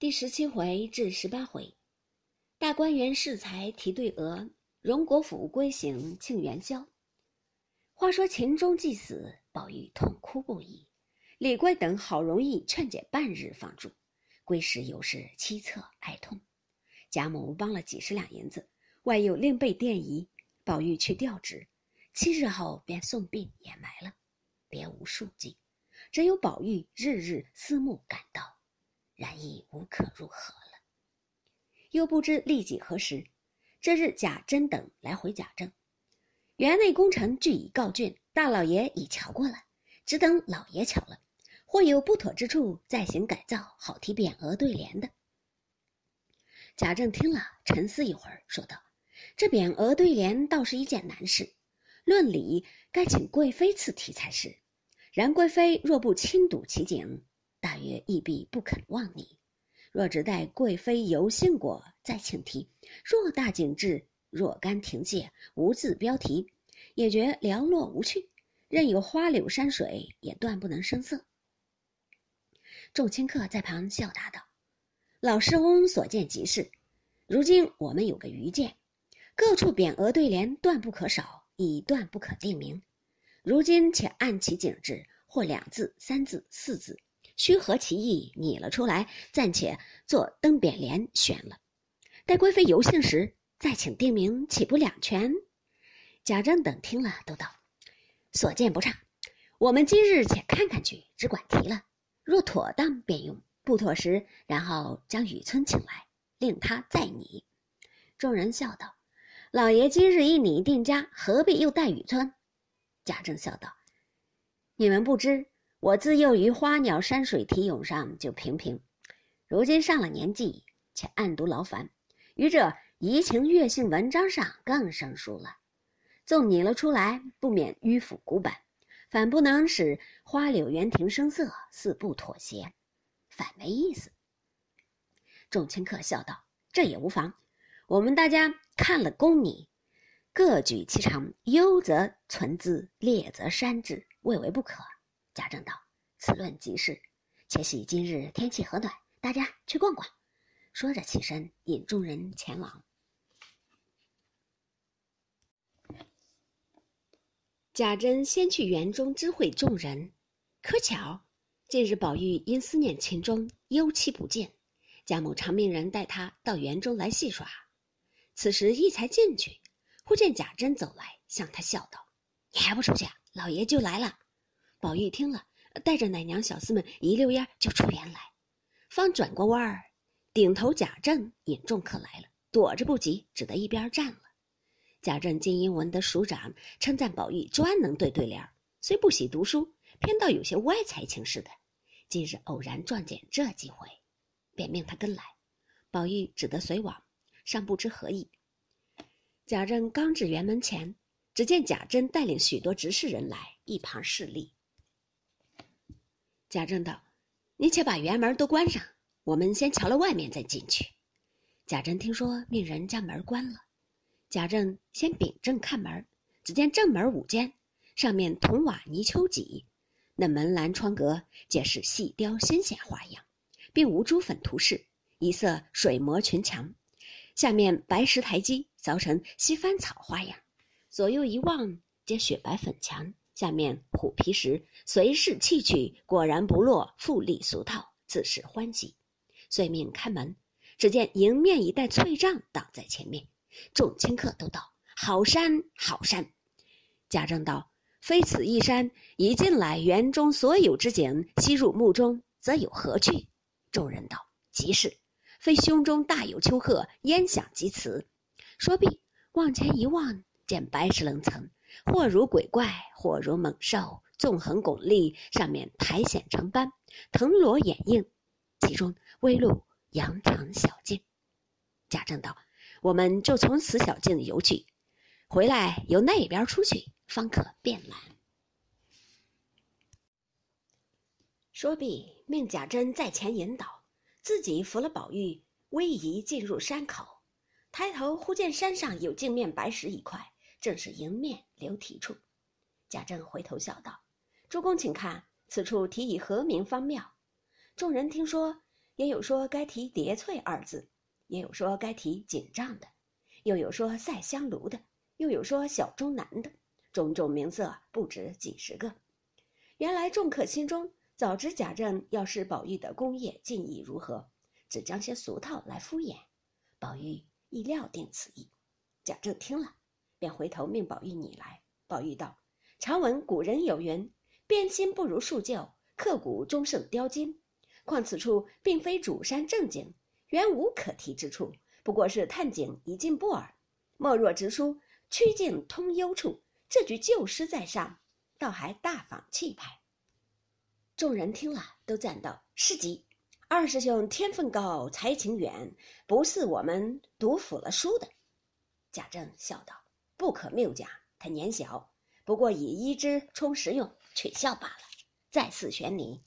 第十七回至十八回，大观园适才提对额，荣国府归行庆元宵。话说秦钟既死，宝玉痛哭不已。李贵等好容易劝解半日放住，归时有事凄恻哀痛。贾母帮了几十两银子，外又另备奠仪，宝玉去调职，七日后便送殡掩埋了，别无数计，只有宝玉日日思慕感到。然已无可入何了。又不知立几何时，这日贾珍等来回贾政，园内工程俱已告竣，大老爷已瞧过了，只等老爷瞧了，或有不妥之处，再行改造，好提匾额对联的。贾政听了，沉思一会儿，说道：“这匾额对联倒是一件难事，论理该请贵妃赐题才是。然贵妃若不亲睹其景。”大约亦必不肯忘你。若只待贵妃游幸过再请题，若大景致，若干亭榭，无字标题，也觉寥落无趣。任有花柳山水，也断不能生色。众亲客在旁笑答道：“老师翁所见即是。如今我们有个愚见，各处匾额对联断不可少，以断不可定名。如今且按其景致，或两字、三字、四字。”虚合其意，拟了出来，暂且做登匾联选了。待贵妃游幸时，再请定名，岂不两全？贾政等听了，都道：“所见不差。我们今日且看看去，只管提了。若妥当，便用；不妥时，然后将雨村请来，令他再拟。”众人笑道：“老爷今日一拟定家，何必又带雨村？”贾政笑道：“你们不知。”我自幼于花鸟山水题咏上就平平，如今上了年纪，且暗读劳烦，于这怡情悦性文章上更生疏了。纵拟了出来，不免迂腐古板，反不能使花柳园亭生色，似不妥协，反没意思。众亲客笑道：“这也无妨，我们大家看了公拟，各举其长，优则存之，劣则删之，未为不可。”贾政道：“此论极是，且喜今日天气和暖，大家去逛逛。”说着起身引众人前往。贾珍先去园中知会众人，可巧近日宝玉因思念秦钟，忧期不见，贾母常命人带他到园中来戏耍。此时一才进去，忽见贾珍走来，向他笑道：“你还不出去？老爷就来了。”宝玉听了，带着奶娘小厮们一溜烟就出园来，方转过弯儿，顶头贾政引众客来了，躲着不及，只得一边站了。贾政见因闻得署长称赞宝玉专能对对联，虽不喜读书，偏倒有些歪才情似的。今日偶然撞见这机会，便命他跟来。宝玉只得随往，尚不知何意。贾政刚至园门前，只见贾珍带领许多执事人来一旁侍立。贾政道：“你且把园门都关上，我们先瞧了外面再进去。”贾珍听说，命人将门关了。贾政先秉正看门，只见正门五间，上面铜瓦泥丘脊，那门栏窗格皆是细雕新鲜花样，并无朱粉涂饰，一色水磨群墙，下面白石台基凿成西番草花样，左右一望，皆雪白粉墙。下面虎皮石随势弃去，果然不落，富丽俗套，自是欢喜。遂命开门，只见迎面一带翠帐挡在前面，众亲客都道：“好山好山。”贾政道：“非此一山，一进来园中所有之景，吸入目中，则有何趣？”众人道：“即是，非胸中大有丘壑，焉想及此？”说毕，往前一望，见白石棱层。或如鬼怪，或如猛兽，纵横拱立，上面苔藓成斑，藤萝掩映，其中微露羊肠小径。贾政道：“我们就从此小径游去，回来由那边出去，方可遍览。”说毕，命贾珍在前引导，自己扶了宝玉，逶迤进入山口。抬头忽见山上有镜面白石一块。正是迎面流题处，贾政回头笑道：“诸公请看，此处题以何名方妙？”众人听说，也有说该提“叠翠”二字，也有说该提“锦帐”的，又有说“赛香炉”的，又有说“小钟南”的，种种名色不止几十个。原来众客心中早知贾政要视宝玉的功业进意如何，只将些俗套来敷衍。宝玉亦料定此意，贾政听了，便回头命宝玉拟来。宝玉道：“常闻古人有云，编新不如树旧，刻骨终胜雕金。况此处并非主山正景，原无可提之处，不过是探景一进步耳。莫若直书曲径通幽处，这句旧诗在上。”倒还大方气派。众人听了，都赞道：“是极！二师兄天分高，才情远，不似我们读腐了书的。”贾政笑道：“不可谬假，他年小，不过以医之充实用，取笑罢了。再次选你，